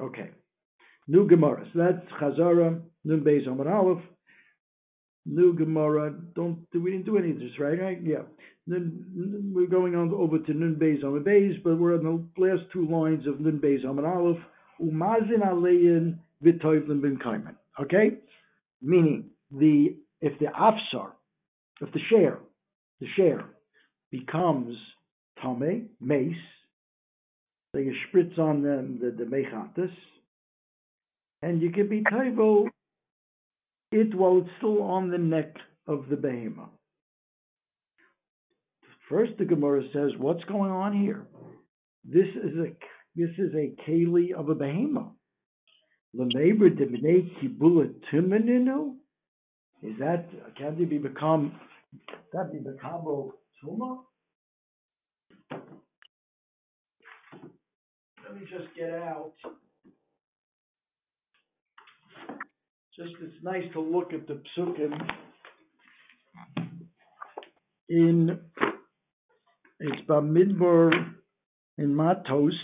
Okay. New Gemara. So that's Chazara, Nun Beis Amar Aleph. New Gemara. Don't we didn't do any of this, right? Right? Yeah. Then we're going on over to Nun Beis Beis, but we're on the last two lines of Nun Beis Amar Aleph. Umazin Alein V'Toivlim Ben Kaiman. Okay, meaning the if the afsar, if the share, the share becomes tame mace, they spritz on them the, the mechatis, and you can be taibo it while it's still on the neck of the behemoth. First, the Gemara says, "What's going on here? This is a this is a keli of a behemoth. Lemeber demnei kibula timeninu. Is that can they be become that be become tuma? Let me just get out. Just it's nice to look at the psukim in it's Bamidbar in Matos,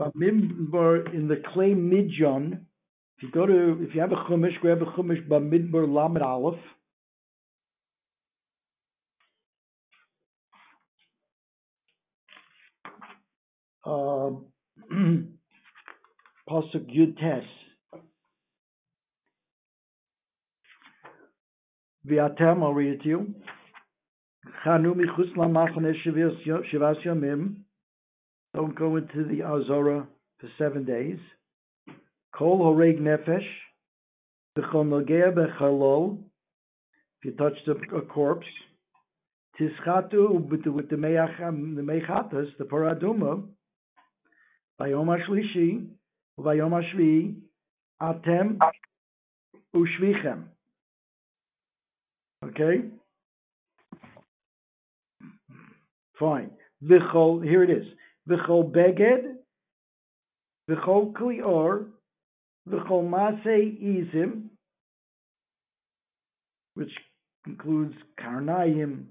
Bamidbar in the clay Midjan. If you go to, if you have a chumash, grab a chumash Bamidbar Lamed Aleph. Uh, it to you. Chanu michutz lamachane shivas yamim. Don't go into the Azora for seven days. Kol horeg nefesh. If you touch a corpse. Tischatu with the mechatas, the paraduma. Vayom hashlishi. Vayom hashvi. Atem ushvichem. Okay? Fine. V'chol, here it is. V'chol beged, v'chol klior, v'chol masei izim, which includes karnayim,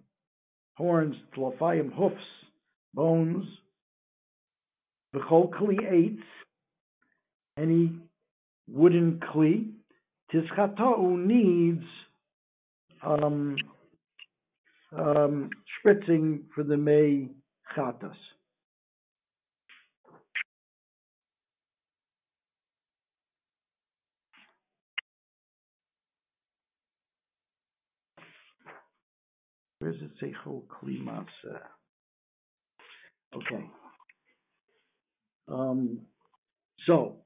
horns, tlafayim, hoofs, bones, v'chol kli eitz, any wooden kli, tischatau needs um, um, spritzing for the May Chatas. Where does it say Chol Klimas? Okay. Um, so,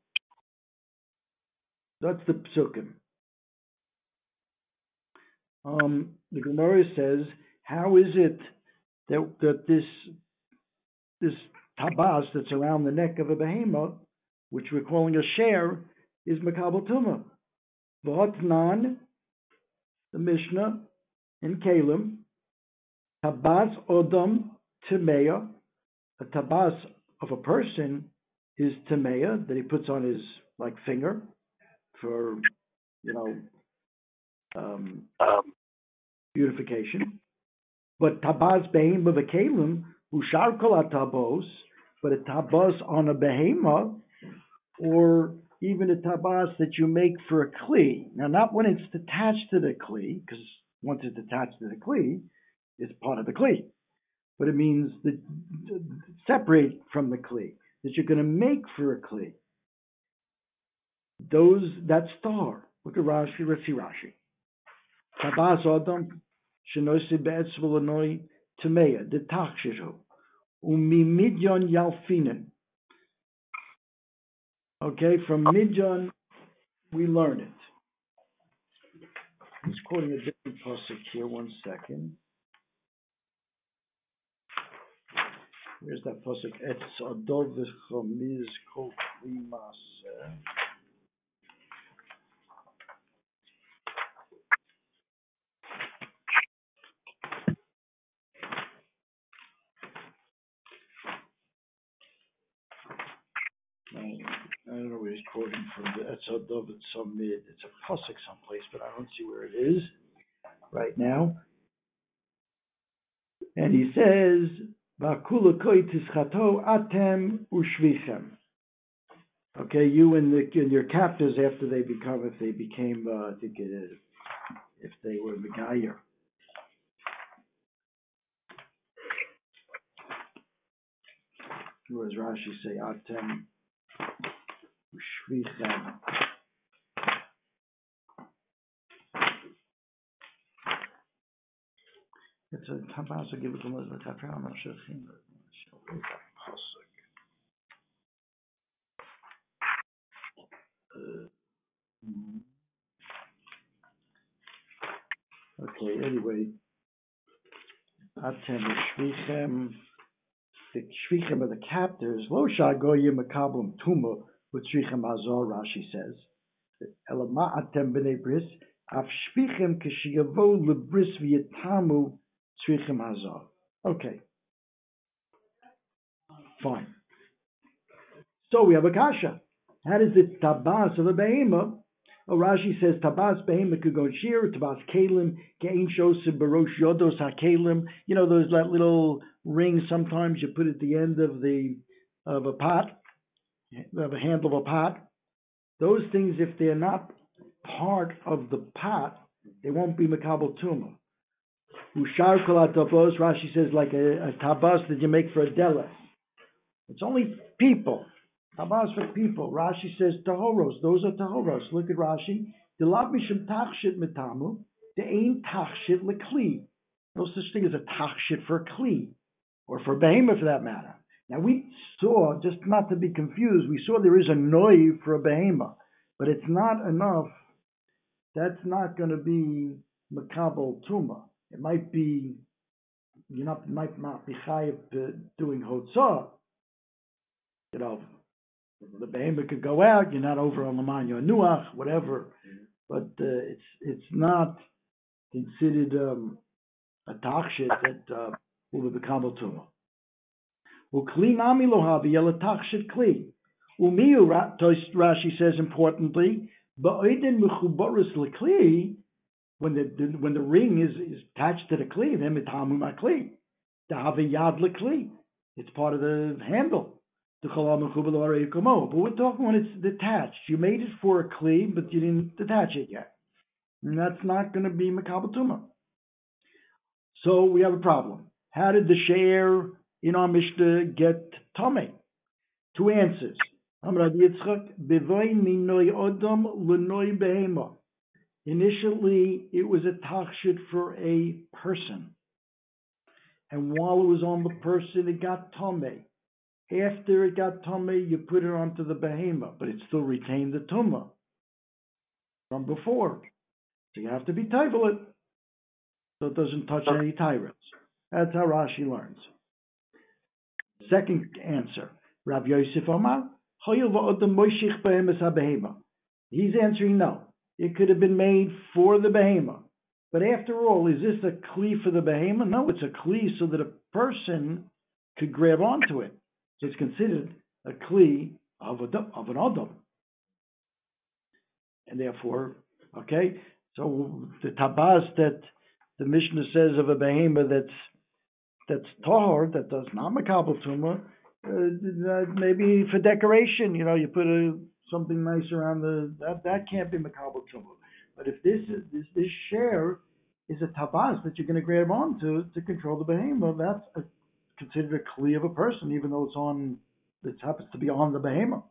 that's the psukim. Um, the Gemara says how is it that, that this this tabas that's around the neck of a behemoth, which we're calling a share, is makabel tuma? V'hotnan, the Mishnah in Kalim, tabas odom timeya, a tabas of a person is timeya that he puts on his like finger for you know um, um, beautification. But tabaz behema v'kelim ushar kol tabos, but a tabas on a behema, or even a tabas that you make for a kli. Now, not when it's attached to the kli, because once it's attached to the kli, it's part of the kli but it means that separate from the Kli, that you're going to make for a Kli. Those, that star, look at Rashi, let's see Rashi. Tabaz Adam, Shinosi Be'etz Volanoi, Temeya, Detach Umi Midyon Yalfinen. Okay, from Midyon, we learn it. He's quoting a different passage here, one second. Where's that pasuk? Etz adov v'chomiz kol. I don't know where he's quoting from. The Etzad David Samid. It's a pasuk someplace, but I don't see where it is right now. And he says, "Va'kula koi tischato atem ushvichem." Okay, you and the and your captors after they become if they became uh, I think it is if they were Megayer. What does Rashi say? Atem Shvichem. It's a Tabas give it to us the Tafra I'm not Okay, anyway. Atem Shvichem. The shvichim of the captors, lo shagoyim makablim tuma with shvichem azor, Rashi says. Elama atem b'nei bris, af shvichim kishiyavo lebris v'yitamu shvichem azor. Okay. Fine. So we have a kasha. How does the tabas of a behemah? Oh, Rashi says tabas behemah could go shear, tabas kalim, gein shosim barosh yodos hakelim. You know those little ring sometimes you put at the end of the of a pot, of a handle of a pot. Those things, if they're not part of the pot, they won't be makabel tuma. Ushar tabos, Rashi says, like a, a tabas that you make for a dela. It's only people. Tabas for people. Rashi says tahoros. Those are tahoros. Look at Rashi. The mishum tachshit mitamu. The ain tachshit lekli. No such thing as a tachshit for a kli or for behemoth for that matter. Now we saw, just not to be confused, we saw there is a noi for a behemoth, but it's not enough. That's not going to be makabel tuma. It might be, you know, might not be chayiv doing hotzah. You know, the behemoth could go out. You're not over on Lamanya Nuach, whatever. But uh, it's it's not considered um, a takshit that uh, will be bekabel tuma. Ukli nami lohavi elatachshit kli. Umiu Rashi says importantly, ba'idin mechubaris lekli. When the, the when the ring is, is attached to the kli, then mitamu makli. Dahavi yad lekli. It's part of the handle. The But we're talking when it's detached. You made it for a kli, but you didn't detach it yet. And that's not going to be makabatuma. So we have a problem. How did the share in our Mishnah get Tomei? Two answers. Initially, it was a tachshit for a person. And while it was on the person, it got Tomei. After it got Tomei, you put it onto the behema, but it still retained the Tumah from before. So you have to be Taivalit so it doesn't touch any tyrants. That's how Rashi learns. Second answer, Rav Yosef Omar, He's answering no. It could have been made for the behema. But after all, is this a kli for the behema? No, it's a kli so that a person could grab onto it. It's considered a kli of, of an adam. And therefore, okay, so the tabaz that the Mishnah says of a behemoth that's that's tahor, that does not makabel tumah, uh, maybe for decoration, you know, you put a, something nice around the that that can't be makabel tumah. But if this is this, this share is a tabas that you're going to grab onto to control the behemoth, that's a, considered a kli of a person, even though it's on it happens to be on the behemoth.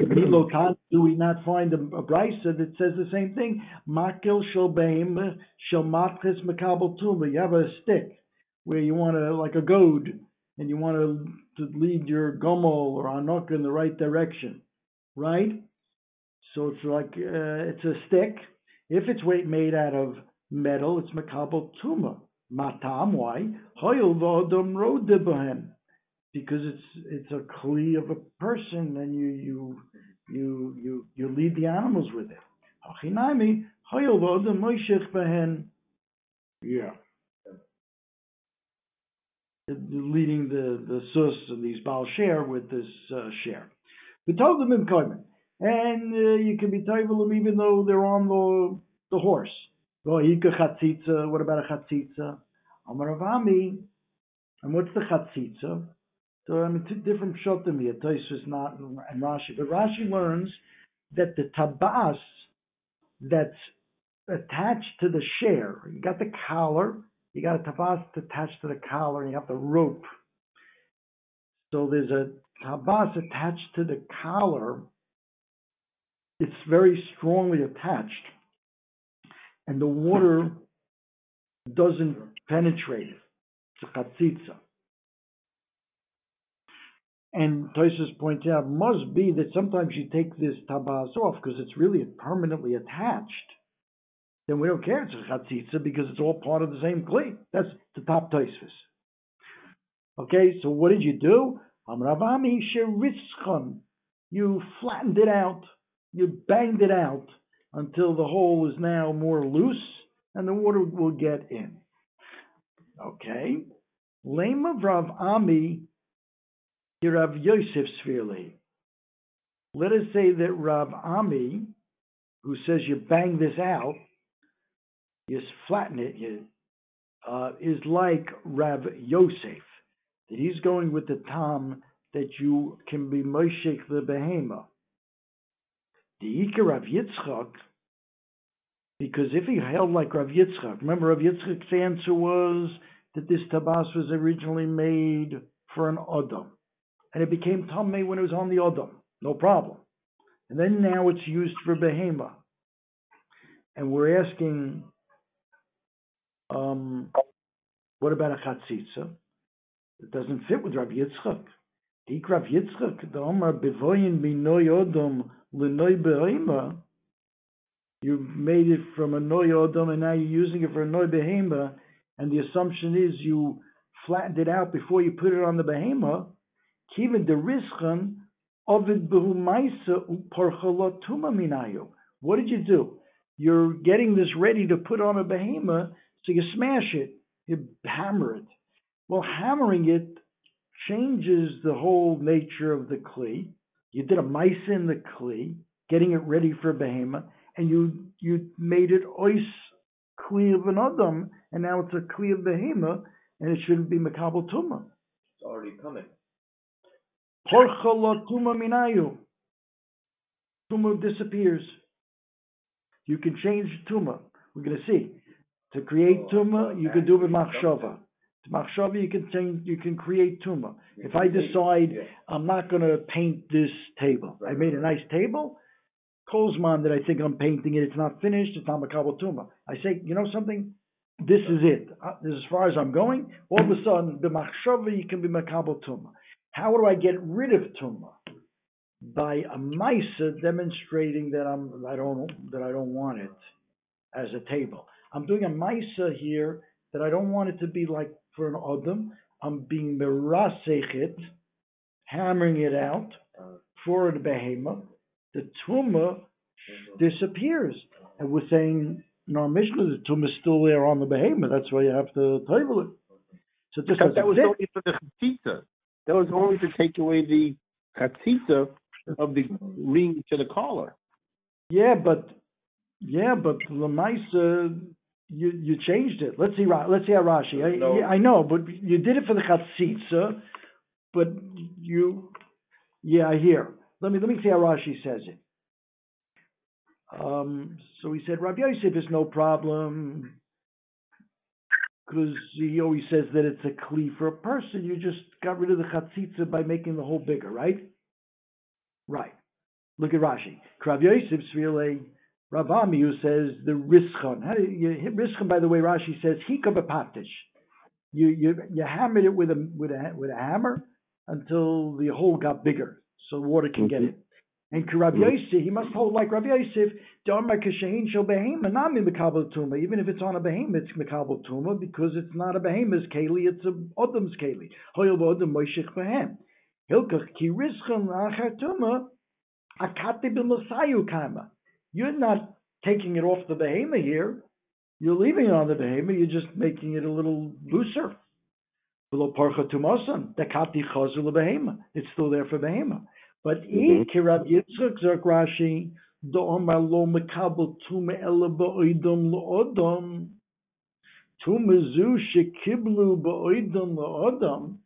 Mm-hmm. do we not find a, a brisa that says the same thing? Makil shel behemoth shel makabel. You have a stick where you want to, like a goad, and you want to, to lead your gomel or anok in the right direction, right? So it's like uh, it's a stick. If it's weight made out of metal, it's makabel tuma. Matam, why? Because it's it's a kli of a person, and you you you you you lead the animals with it. Yeah leading the, the sus and these Baal share with this uh, share. We told them in Koiman. And uh, you can be them even though they're on the, the horse. What about a chatzitza? Amaravami. And what's the chatzitza? So I mean, two different shotim here. Tosfos not and Rashi, but Rashi learns that the tabas that's attached to the share. You got the collar. You got a tabas attached to the collar, and you have the rope. So there's a tabas attached to the collar. It's very strongly attached, and the water doesn't penetrate it. It's a chatzitza. And Tosfos points out, must be that sometimes you take this tabas off because it's really permanently attached. Then we don't care it's a chatzitza because it's all part of the same kli. That's the top Tosfos. Okay, so what did you do? Amravami sheritzchon. You flattened it out. You banged it out until the hole is now more loose and the water will get in. Okay. Lema Rav Ami Rav Yosef Svirli. Let us say that Rav Ami, who says you bang this out, you flatten it, you, uh, is like Rav Yosef, he's going with the Tom that you can be Moshek the Behema. The Ika of Yitzchak, because if he held like Rav Yitzchak, remember Rav Yitzchak's answer was that this tabas was originally made for an Adam and it became tamei when it was on the odom, no problem. And then now it's used for behema, and we're asking, um, what about a chatzitza? It doesn't fit with Rabbi Yitzchak. Dik Rav Yitzchak, the Omar bevoyin minoy odom lenoy behema. You made it from a noy odom, and now you're using it for a noy behema, and the assumption is you flattened it out before you put it on the behema Kiven the rischan ovid behumaisa uparchalatuma minayu. What did you do? You're getting this ready to put on a behema, so you smash it, you hammer it. Well, hammering it changes the whole nature of the kli. You did a mice in the kli, getting it ready for a behema, and you you made it ois kli of an adam, and now it's a kli of behema, and it shouldn't be makabel tuma. It's already coming. Tuma minayu. Tuma disappears. You can change tuma. We're going to see. To create oh, tuma, you can do it with machshava. Machshava, you can change. You can create tuma. If I decide I'm not going to paint this table, I made a nice table. Kolzman that I think I'm painting it, it's not finished. It's not makabel tuma. I say, you know something? This is it. Uh, this is as far as I'm going. All of a sudden, the machshava you can be makabel tuma. How do I get rid of tumah? By a misa demonstrating that I'm I don't that I don't want it as a table. I'm doing a misa here that I don't want it to be like for an odom. I'm being merasechet, hammering it out for the behema. The tumah disappears, and we're saying in our Mishnah the tumah is still there on the behema. That's why you have to table it. So just that was only for the. That was only to take away the chatzitza of the ring to the collar. Yeah, but yeah, but the Lamaisa, you you changed it. Let's see. Let's see how Rashi. I, no. I know, but you did it for the chatzitza, but you, yeah, I hear. Let me let me see how Rashi says it. Um, so he said, Rabbi Yosef is no problem because he always says that it's a kli for a person. You just got rid of the chatzitza by making the hole bigger, right? Right. Look at Rashi. Krav Yosef Svile Rav Ami who says the rischon. How do you? By the way, Rashi says hika bepatish. You you you hammered it with a with a with a hammer until the hole got bigger, so water can mm-hmm. get in. And Rabbi Yosef, he must hold like Rabbi Yosef, even if it's on a behemoth, it's mekabel tuma because it's not a behemoth's keli, it's a odam's keli. Hoyel odam moishich behem. Hilkach ki rischon achar tuma akate b'masayu kama. You're not taking it off the behemoth here. You're leaving it on the behemoth. You're just making it a little looser. Below parcha tumasan, dakati chazul behemoth. It's still there for behemoth. But mm-hmm. Kirab Yitzchak Zak Rashi, the Omar lo mekabel tume ele ba'oidom lo'odom, tume zu shekiblu ba'oidom lo'odom,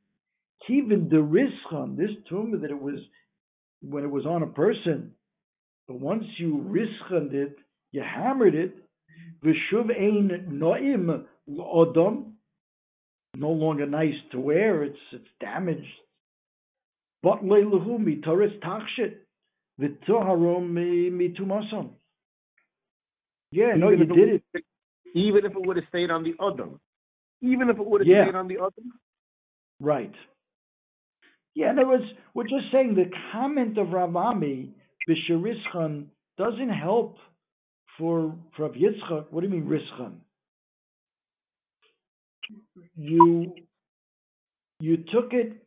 Kivin the rischon, this tumor that it was when it was on a person, but once you rischoned it, you hammered it, v'shuv ein noim odom, no longer nice to wear, it's it's damaged. But leilahu mitoris takshit, v'toharom mitumasom. Yeah, no, you did it. Even if it would have stayed on the odom. Even if it would have Yeah. stayed on the odom. Right. Yeah, in other words, we're just saying the comment of Rav Ami, B'Sherischan, doesn't help for, for Rav Yitzchak. What do you mean, Rischan? You, you took it,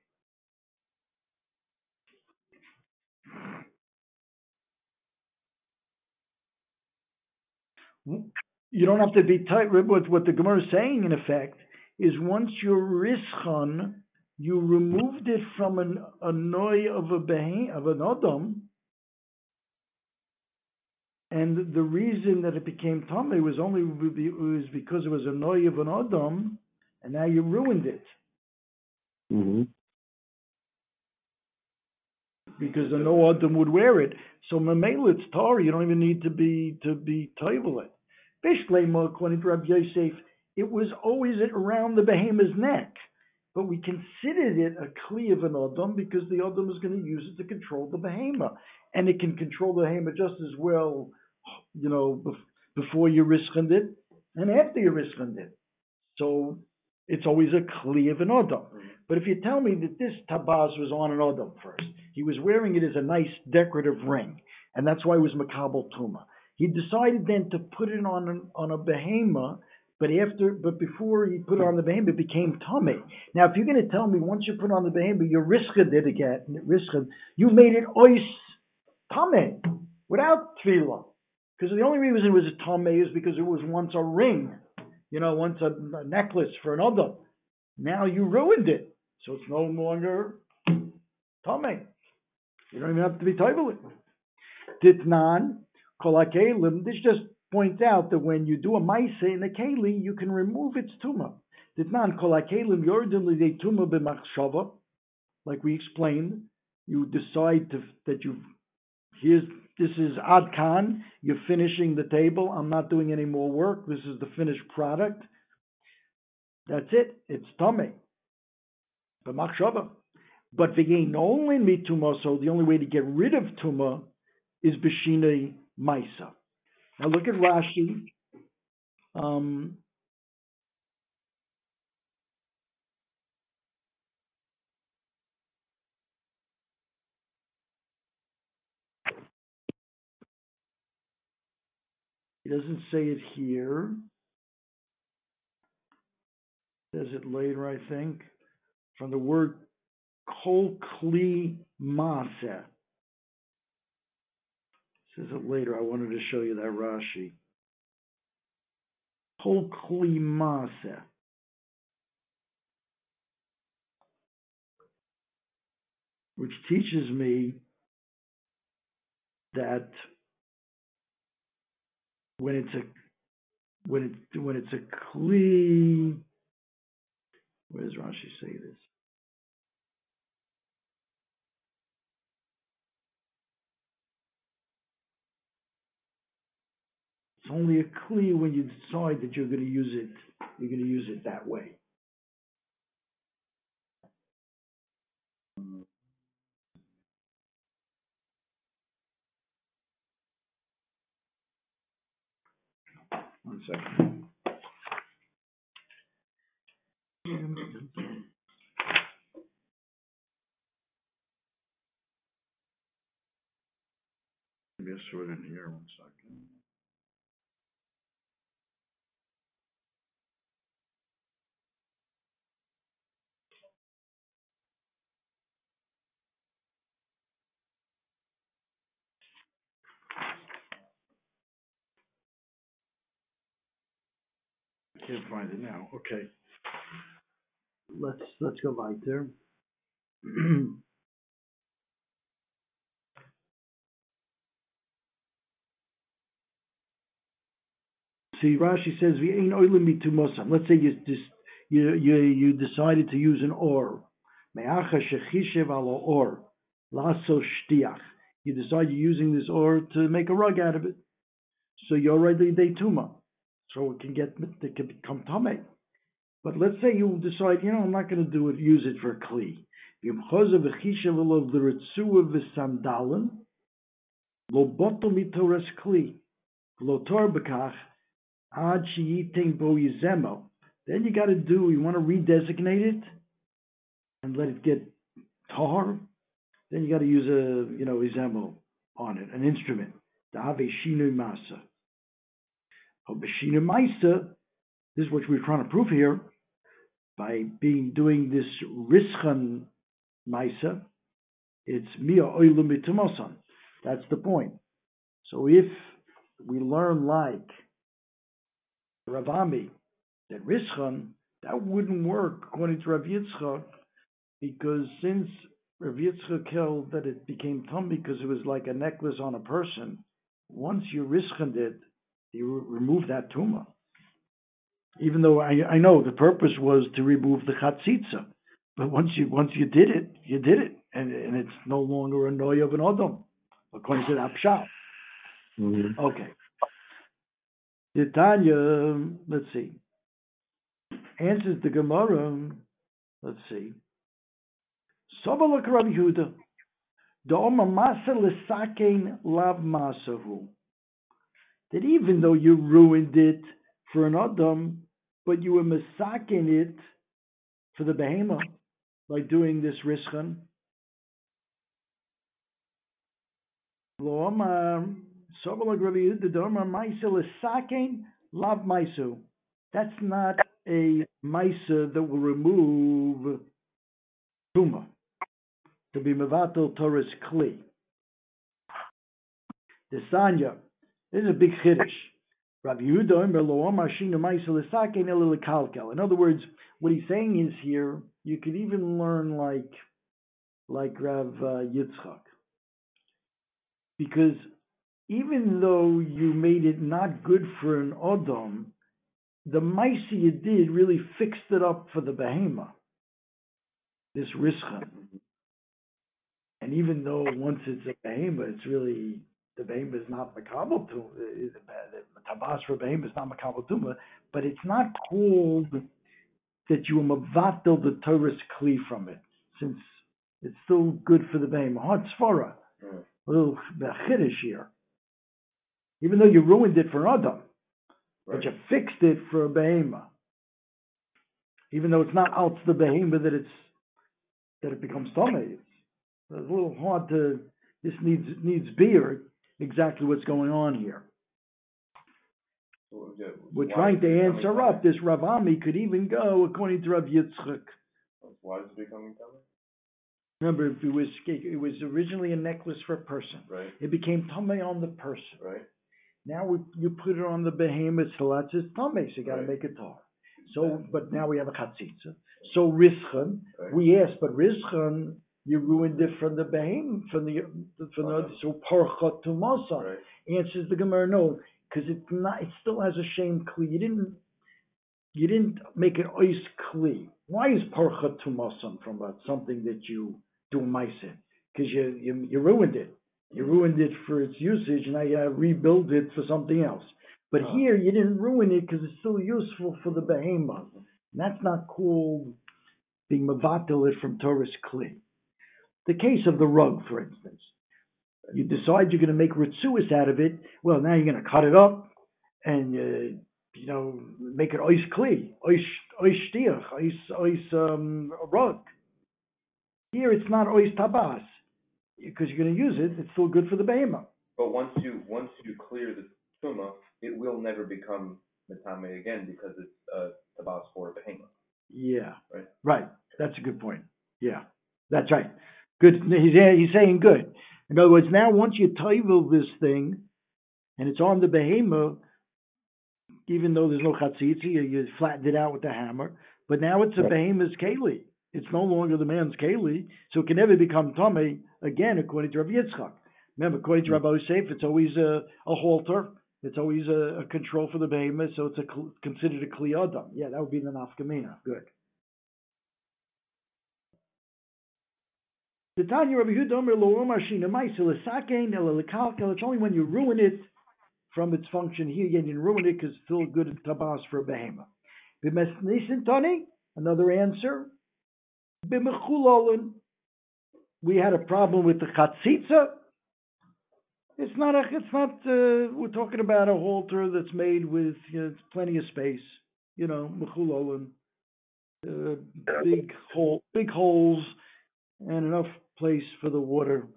you don't have to be tight. What, what the Gemara is saying, in effect, is once you're Rischan, you removed it from an annoy of a behem, of an adam, and the reason that it became tummy was only was because it was a noy of an adam, and now you ruined it Mm-hmm. because the no adam would wear it. So mamela it's tar. You don't even need to be to be toivel it. Bishlema, according to Rabbi Yosef, it was always around the behemoth's neck. But we considered it a kli of an adam because the adam is going to use it to control the behemoth, and it can control the behemoth just as well, you know, bef- before you risked it and after you risked it. So it's always a kli of an adam. But if you tell me that this tabaz was on an adam first, he was wearing it as a nice decorative ring, and that's why it was makabel tuma. He decided then to put it on an, on a behema, but after, but before he put it on the behema, it became tummy. Now, if you're going to tell me once you put on the behema, you risked it again, risked, you made it ois tummy without tefillah, because the only reason it was a tummy is because it was once a ring, you know, once a, a necklace for an adam. Now you ruined it, so it's no longer tummy. You don't even have to be toivel Ditnan, kolakelim. This just points out that when you do a maisa in a keli, you can remove its tuma. Ditnan kolakelim yordim lidei tuma b'machshava. Like we explained, you decide to, that you've here's this is adkan. You're finishing the table. I'm not doing any more work. This is the finished product. That's it. It's tummy. B'machshava. But v'yein only mituma, so the only way to get rid of tuma is b'shinei maisa. Now look at Rashi. Um, he doesn't say it here. Says it later, I think, from the word kol kli maseh. Says it later. I wanted to show you that Rashi. Kol kli maseh. Which teaches me that when it's a when it when it's a kli where does Rashi say this? It's only a kli when you decide that you're going to use it. You're going to use it that way. One second. Saw it in here. One second. Can't find it now. Okay. Let's let's go weiter. See, Rashi says, we ain't "V'ein oilim mitumosam." Let's say you just you you you decided to use an or. Me'acha shechishev alo or, laso shtiach. You decide you're using this ore to make a rug out of it. So you're already day tuma. So it can get, it can become tame. But let's say you decide, you know, I'm not going to do it, use it for kli. Lo boto mitoras kli. Lo tor bekach, ad sheyiting bo yizemo. Then you got to do, you want to redesignate it and let it get tar. Then you got to use a, you know, izemo on it, an instrument. A shinu masa. Maisa, this is what we're trying to prove here, by being doing this rischan maisa, it's mia oilum mitumosan. That's the point. So if we learn like Rav Ami that rischan, that wouldn't work according to Rav Yitzchak, because since Rav Yitzchak held that it became tum because it was like a necklace on a person, once you rischaned it, you remove that tumor. Even though I, I know the purpose was to remove the chatzitza, but once you once you did it, you did it, and and it's no longer a noy of an odom, according to that pshat. Mm-hmm. Okay. The Tanya, let's see, answers the Gemara. Let's see. Sobalak Rabbi Huda, Da'oma masa lav masahu. That even though you ruined it for an Adam, but you were masaking it for the behemoth by doing this rischan. That's not a maisa that will remove tuma to be mevatel Torah's kli. The sanya, this is a big chiddush. In other words, what he's saying is here, you could even learn like like Rav uh, Yitzchak. Because even though you made it not good for an Odom, the Maisi you did really fixed it up for the Behema, this Rischan. And even though once it's a Behema, it's really the behem is not makabel to the tabas for behem is not makabel tuma, but it's not called that you mavatel the Torah's kli from it, since it's still good for the behem. Hot svara, mm. a little chiddush here. Even though you ruined it for Adam, right. but you fixed it for a. Even though it's not out the behema that it's that it becomes tummy. It's, it's a little hard to. This needs needs beard exactly what's going on here. We're trying to answer up. This Rav Ami could even go according to Rav Yitzchak. Why is it becoming tummy? Remember, it was it was originally a necklace for a person. Right. It became tummy on the person. Right. Now we, you put it on the behemoth, so that's his tummy. So you got to right. make it tall. So, but now we have a chatzitza. So rischon, right. we asked, but rischon you ruined it from the behem, from the from the so parchat to masa. Right. Answers the Gemara, no, because it's not. It still has a shame kli. You didn't you didn't make an ois kli. Why is parchat to masa from uh, something that you do meisin? Because you, you you ruined it. You ruined it for its usage, and now you rebuild it for something else. But oh. here you didn't ruin it because it's still useful for the behemoth. And that's not called being mavatil it from Torah's kli. The case of the rug, for instance. You decide you're going to make ritzuis out of it. Well, now you're going to cut it up and uh, you know make it ois kli, ois ois shtiach, ois ois um, rug. Here it's not ois tabas because you're going to use it. It's still good for the behemoth. But once you once you clear the tuma, it will never become metame again because it's uh, tabas for a behemoth. Yeah. Right. Right. That's a good point. Yeah. That's right. Good. He's, he's saying good. In other words, now once you toivel this thing, and it's on the behemoth, even though there's no chatzitzi, you, you flattened it out with the hammer, but now it's a right. behemoth's keli. It's no longer the man's keli, so it can never become tummy again, according to Rabbi Yitzchak. Remember, according to hmm. Rabbi Yosef, it's always a, a halter. It's always a, a, control for the behemoth, so it's a, considered a kli adam. Yeah, that would be the nafkamina. Good. The Tanya Rabbi Yehuda Omer Lo Omar Shina Maisa L'Sakein Ela L'Kalkel. It's only when you ruin it from its function. Here again, you ruin it because it's still good tabas for a behemoth. B'mesnisin Tani, another answer. B'mechulolin, we had a problem with the chatzitza. It's not a, it's not, uh, we're talking about a halter that's made with you know, plenty of space, you know, mechulolin, uh, big hole, big holes, and enough place for the water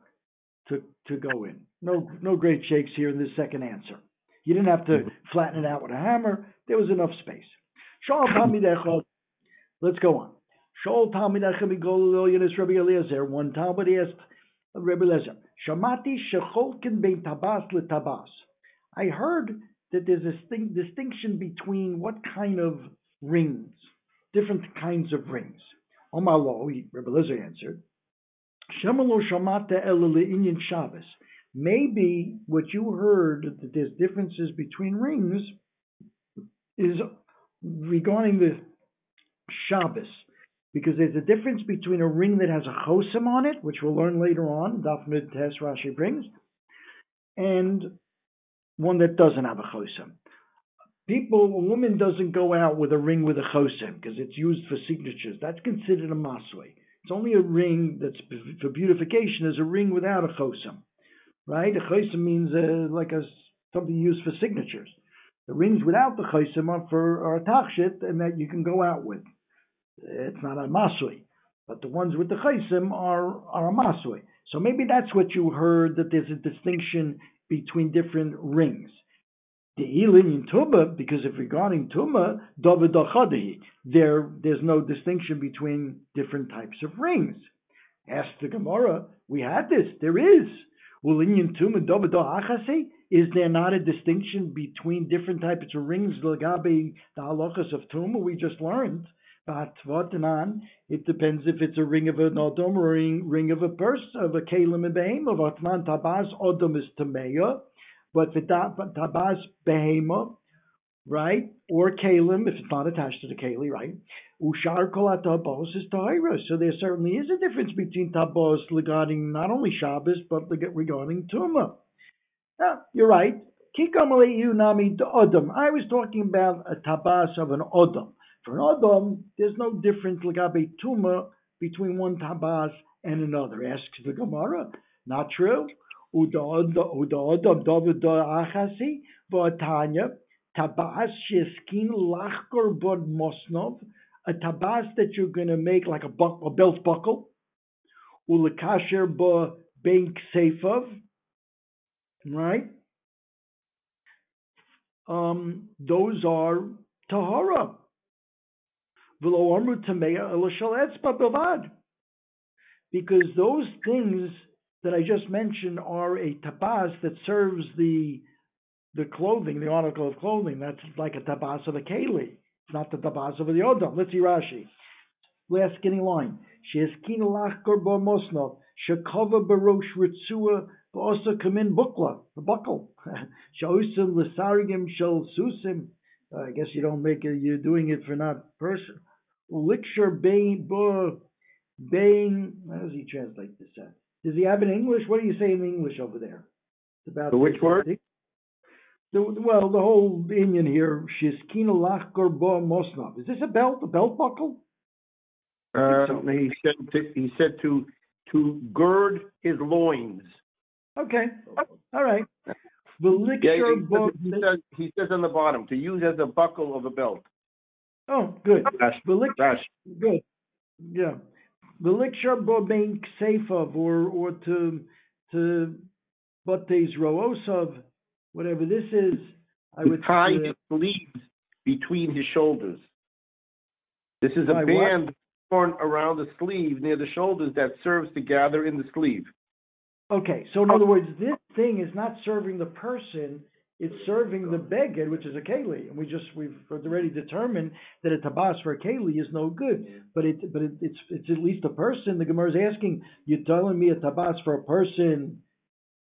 to, to go in. No, no great shakes here in this second answer. You didn't have to mm-hmm. flatten it out with a hammer. There was enough space. Let's go on. Shol Talmid Echem Rabbi Eliezer. One Talmud asked Rabbi Eliezer, Shamati Shecholkin Bein Tabas LeTabas. I heard that there's a distinction between what kind of rings, different kinds of rings. Omar Lo, Rabbi Eliezer answered, Maybe what you heard that there's differences between rings is regarding the Shabbos because there's a difference between a ring that has a chosim on it, which we'll learn later on, Daf Mid Tes Rashi brings, and one that doesn't have a chosim. People, a woman doesn't go out with a ring with a chosim because it's used for signatures. That's considered a masway. It's only a ring that's for beautification is a ring without a chosim, right? A chosim means uh, like a something used for signatures. The rings without the chosim are for are a tachshit and that you can go out with. It's not a masui. But the ones with the chaysim are, are a masui. So maybe that's what you heard, that there's a distinction between different rings. In Tuma, because if regarding Tuma, there there's no distinction between different types of rings. Ask the Gemara, we had this, there is. Ulin Tuma Achasi, is there not a distinction between different types of rings, Lagabe the halachas of Tuma we just learned? But Vatanan, it depends if it's a ring of an Odom or a ring, ring of a purse, of a Kalim and Behema. Vatman Tabaz Odom is Tameya, but the Tabaz Behema, right? Or Kalim, if it's not attached to the Kali, right? Ushar Kolat Tabos is Tahira. So there certainly is a difference between Tabos regarding not only Shabbos, but regarding Tuma. Now, you're right. Kikamali U Nami Odom. I was talking about a Tabas of an Odom. For an Adam, there's no difference legabe tuma between one tabas and another. Asks the Gemara. Not true. Uda Adam David Achasi V'atanya Tabas Sheskin Lachkor Bod Mosnov a tabas that you're going to make like a, bu- a belt buckle. Ulakasher Ba Bank Seifav. Right? Um, those are Tahara. Because those things that I just mentioned are a tapas that serves the the clothing, the article of clothing. That's like a tapas of a keli. Not the tapas of the odom. Let's see Rashi. Last skinny line. Sheeskin lachkor bo mosnov. Shekova barosh ritzua also come in bukla, the buckle. Shausim l'sarigim shel susim. I guess you don't make it, you're doing it for not person. Licture Bain, Bain, how does he translate this? Does he have it in English? What do you say in English over there? It's About the which word? The, well, the whole Indian here, Shiskina Lachkor Bo Mosnov. Is this a belt, a belt buckle? Uh, so. He said to, he said to to gird his loins. Okay, all right. The yeah, he, he, says, he says on the bottom to use as a buckle of a belt. Oh, good. Dash. Dash. Good. Yeah. The lecture being of or or to to Bates Roosov, whatever this is, I would tie his sleeves between his shoulders. This is a band worn around the sleeve near the shoulders that serves to gather in the sleeve. Okay, so in other words, this thing is not serving the person; it's serving the beged, which is a keli, and we just we've already determined that a tabas for a keli is no good. But it but it, it's it's at least a person. The Gemara is asking, you're telling me a tabas for a person,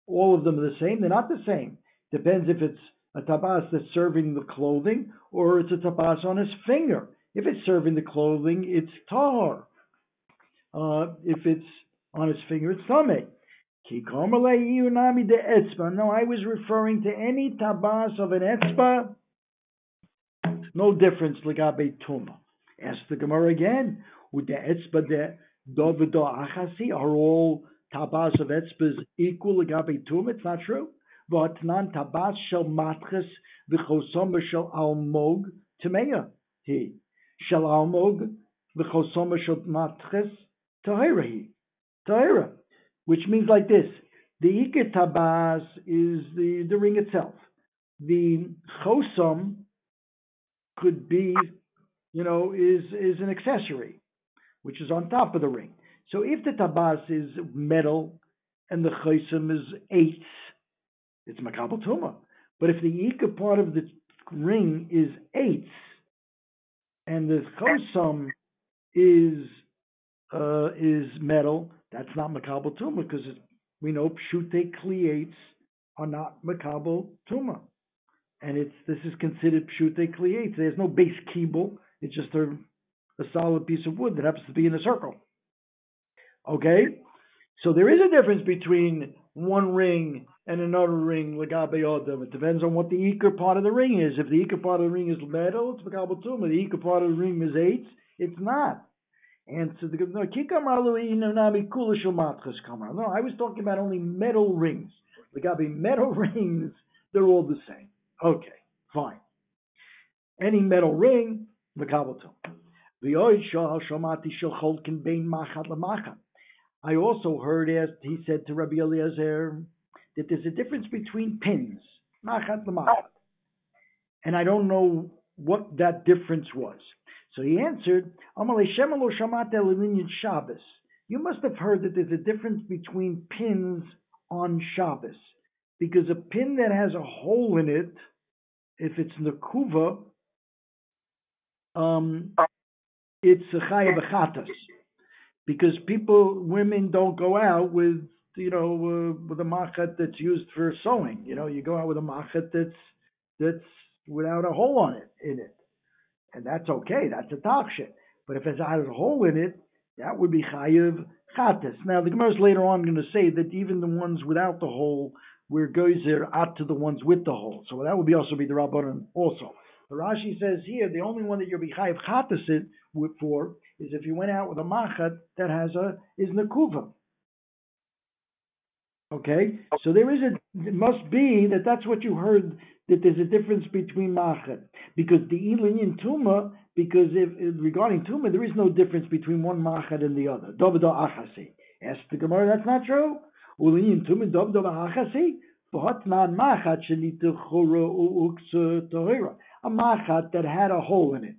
all of them are the same? They're not the same. Depends if it's a tabas that's serving the clothing or it's a tabas on his finger. If it's serving the clothing, it's tahar. Uh, if it's on his finger, it's tummy. No, I was referring to any tabas of an etzba. No difference legabe tuma. Ask the Gemara again. With the etzba de dovido achasi are all tabas of etzbas equal legabe tuma? It's not true. But non tabas shel matches shel almog tmeya. He shel almog v'chosom shel matches tahira he tahira which means like this: the ikir tabas is the the ring itself. The chosom could be, you know, is is an accessory, which is on top of the ring. So if the tabas is metal and the chosom is eitz, it's makabel tuma. But if the ikir part of the ring is eitz and the chosom is uh, is metal, that's not makabel tuma because we know pshute kliates are not makabel tuma, and it's this is considered pshute kliates. There's no base kibble; it's just a, a solid piece of wood that happens to be in a circle. Okay, so there is a difference between one ring and another ring legabe odom. It depends on what the ikar part of the ring is. If the ikar part of the ring is metal, it's makabel tuma. The ikar part of the ring is eight, it's not. So the no, no, I was talking about only metal rings. The gabi metal rings, they're all the same. Okay, fine. Any metal ring, the mekabotum. I also heard as he said to Rabbi Eliezer that there's a difference between pins, machat and I don't know what that difference was. So he answered, You must have heard that there's a difference between pins on Shabbos. Because a pin that has a hole in it, if it's Nakuva, um, it's a chayav Because people, women don't go out with, you know, uh, with a machat that's used for sewing. You know, you go out with a machat that's that's without a hole on it in it and that's okay. That's a takshet. But if it has a hole in it, that would be chayiv chatas. Now the Gemara is later on going to say that even the ones without the hole, we're gozer out to the ones with the hole. So that would be also be the rabbanon also. The Rashi says here the only one that you'll be chayiv chatas for is if you went out with a machat that has a is nekuva. Okay, so there is a. It must be that that's what you heard that there's a difference between machet because the ilin tuma because if, regarding tuma there is no difference between one machet and the other. Dovda achasi. Ask the Gemara, that's not true. Ulin tuma dovda achasi. V'hotnan machat shenita chora uuksa tohira. A machat that had a hole in it,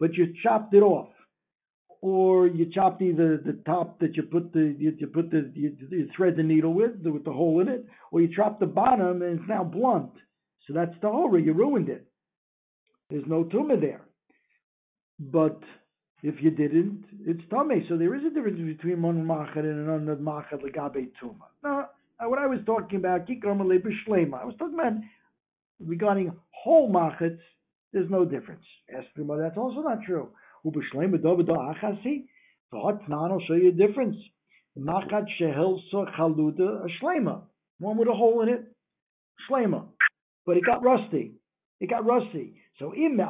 but you chopped it off or you chopped either the top that you put the you, you put the you, you, thread the needle with with the hole in it, or you chop the bottom and it's now blunt. So that's the horror. You ruined it. There's no tumah there. But if you didn't, it's tummy. So there is a difference between one machat and another machat legabe tumah. Now, uh, what I was talking about, kikram I was talking about regarding whole machats. There's no difference. Esther, that's also not true. Ubishlema dovido achasi. Thought now I'll show you a difference. Machat shehelsa chaluda a shlema. One with a hole in it. Shlema but it got rusty. It got rusty. So im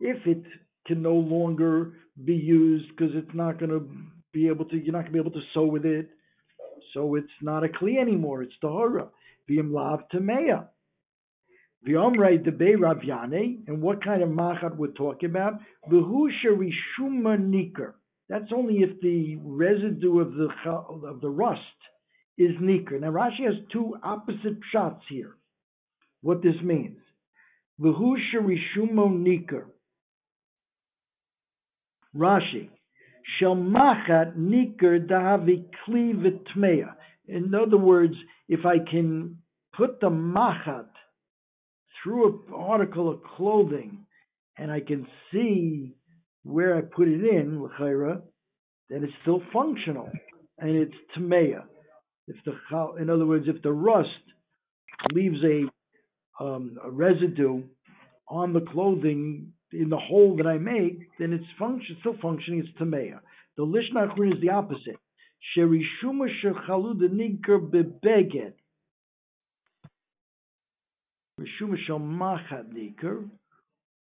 if it can no longer be used because it's not going to be able to, you're not going to be able to sew with it. So it's not a kli anymore. It's tahara. V'im lav tameya. V'omrei debei ravyane. And what kind of machat we're talking about? V'hu sherishuma niker. That's only if the residue of the of the rust is Niker. Now Rashi has two opposite shots here. What this means. V'hu sherishumo Niker. Rashi. Shel machat Niker dahavi kli v'tmeya. In other words, if I can put the machat through an article of clothing and I can see where I put it in, l'chayra, then it's still functional and it's tmeya. If the in other words, if the rust leaves a, um, a residue on the clothing in the hole that I make, then it's function still functioning. It's tameya. The Lishna is the opposite. Sherishuma shechalu the niker bebeged. Rishuma shel machat niker,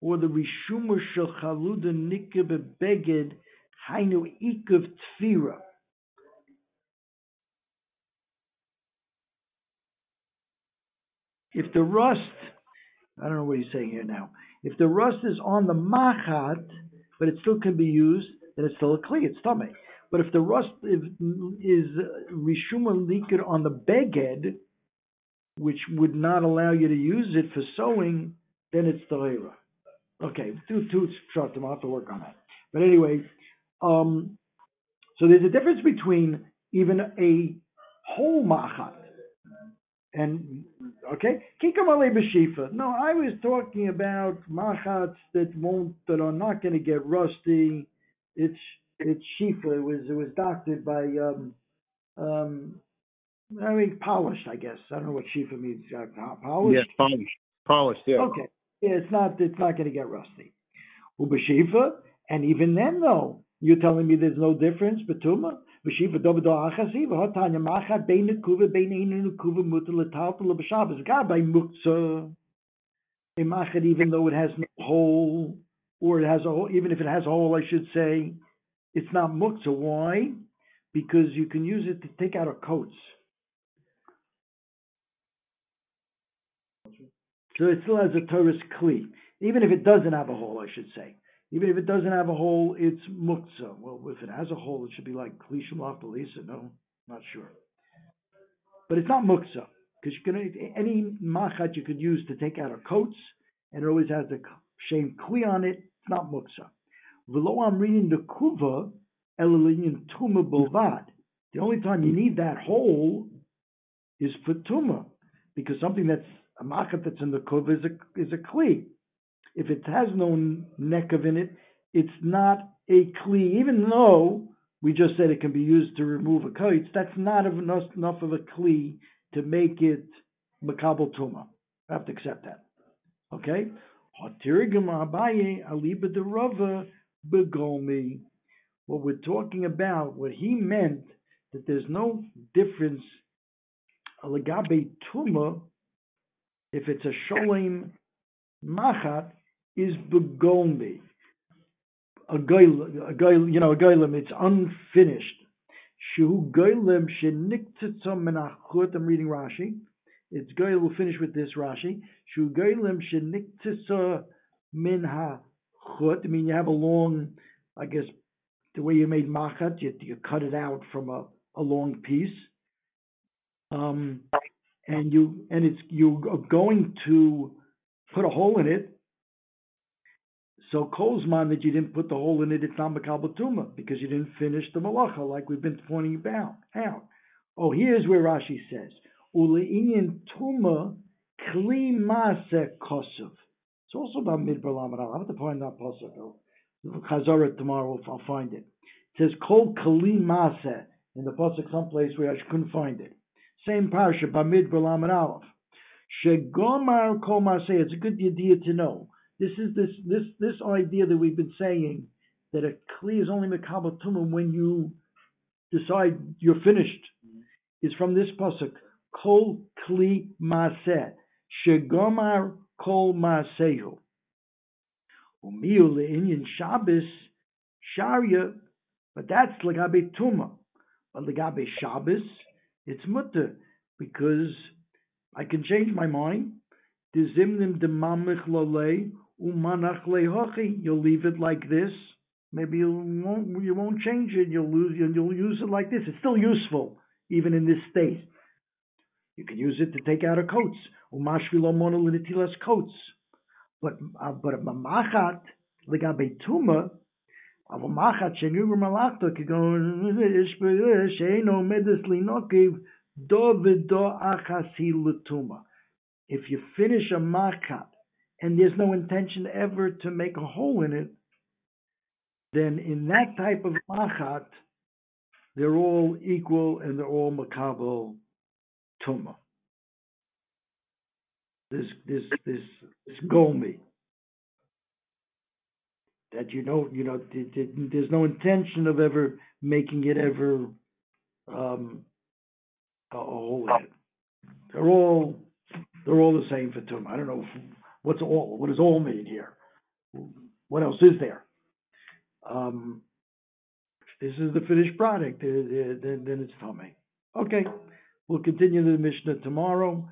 or the Rishuma shel niker bebeged hainu ikav tfira. If the rust, I don't know what he's saying here now. If the rust is on the machat, but it still can be used, then it's still a kli, it's tummy. But if the rust is, is rishuma on the beged, which would not allow you to use it for sewing, then it's the Okay, two two shots. I'll have to work on that. But anyway, um, so there's a difference between even a whole machat and okay, kikamale b'shifa. No, I was talking about machats that won't that are not going to get rusty. It's it's shifa. It was it was doctored by um um I mean polished. I guess I don't know what shifa means. Uh, polished. Yeah, polished. Polished. Yeah. Okay. Yeah, it's not it's not going to get rusty. Ubashifa, and even then though you're telling me there's no difference betuma. B'shiva dovido achasi v'hotanya machat bein nekuva bein einu nekuva mutar l'talta l'b'shabbos. God by muktzah a machat even though it has no hole or it has a hole, even if it has a hole, I should say, it's not muktzah. Why? Because you can use it to take out a coats. So it still has a toras kli, even if it doesn't have a hole, I should say. Even if it doesn't have a hole, it's muktzah. Well, if it has a hole, it should be like klishim lisa. No, not sure. But it's not muktzah because you can any machat you could use to take out a coats, and it always has the shame kli on it. It's not muktzah. V'lo I'm reading the kuva elilin tuma bolvad. The only time you need that hole is for tuma, because something that's a machat that's in the kuva is a is a kli. If it has no nekav in it, it's not a kli, even though we just said it can be used to remove a kite. That's not enough, enough of a kli to make it makabel tuma. I have to accept that. Okay. What we're talking about, what he meant, that there's no difference alagabe tuma if it's a sholem machat is begolmi. A goyim, a goyim, you know, a goyim, it's unfinished. Shu goyim sheniktitzom menachut, I'm reading Rashi. It's goyim, we'll finish with this Rashi. Shu goyim sheniktitzom minha chut, I mean, you have a long, I guess, the way you made machat, you, you cut it out from a, a long piece. Um, and you and it's you are going to put a hole in it so Kozman that you didn't put the hole in it, it's not Makal because you didn't finish the malacha like we've been pointing about out. Oh, here's where Rashi says, Uleinian Tuma Kli Kosov. It's also about Midbar Lamed I'll have to find that pasuk. Chazara tomorrow, If I'll find it. It says Kol Kli in the pasuk someplace where I couldn't find it. Same parsha, Bamid Lamed Aleph. Shegomar Kol. It's a good idea to know. This is this this this idea that we've been saying that a kli is only mekabel tumum when you decide you're finished is from this pasuk. Kol kli maseh shegomar kol masehu umiu le'inyan Shabbos sharia but that's legabe tuma but legabe Shabbos it's mutter because I can change my mind. You'll leave it like this. Maybe you won't. You won't change it. You'll lose. You'll use it like this. It's still useful, even in this state. You can use it to take out a coats. Coats. But uh, but a mamachat legabe tuma. Av mamachat shenugur malachta kigon ishpeyesh eino medis linokiv. Do. If you finish a makat and there's no intention ever to make a hole in it, then in that type of machat, they're all equal and they're all makabel tuma. This this this this gomi that you know you know there's no intention of ever making it ever um, a a holy. They're all, they're all the same for Tum. I don't know, if- what's all, what does all mean here? What else is there? Um, this is the finished product, then, then it's tummy. Okay, we'll continue the Mishnah tomorrow.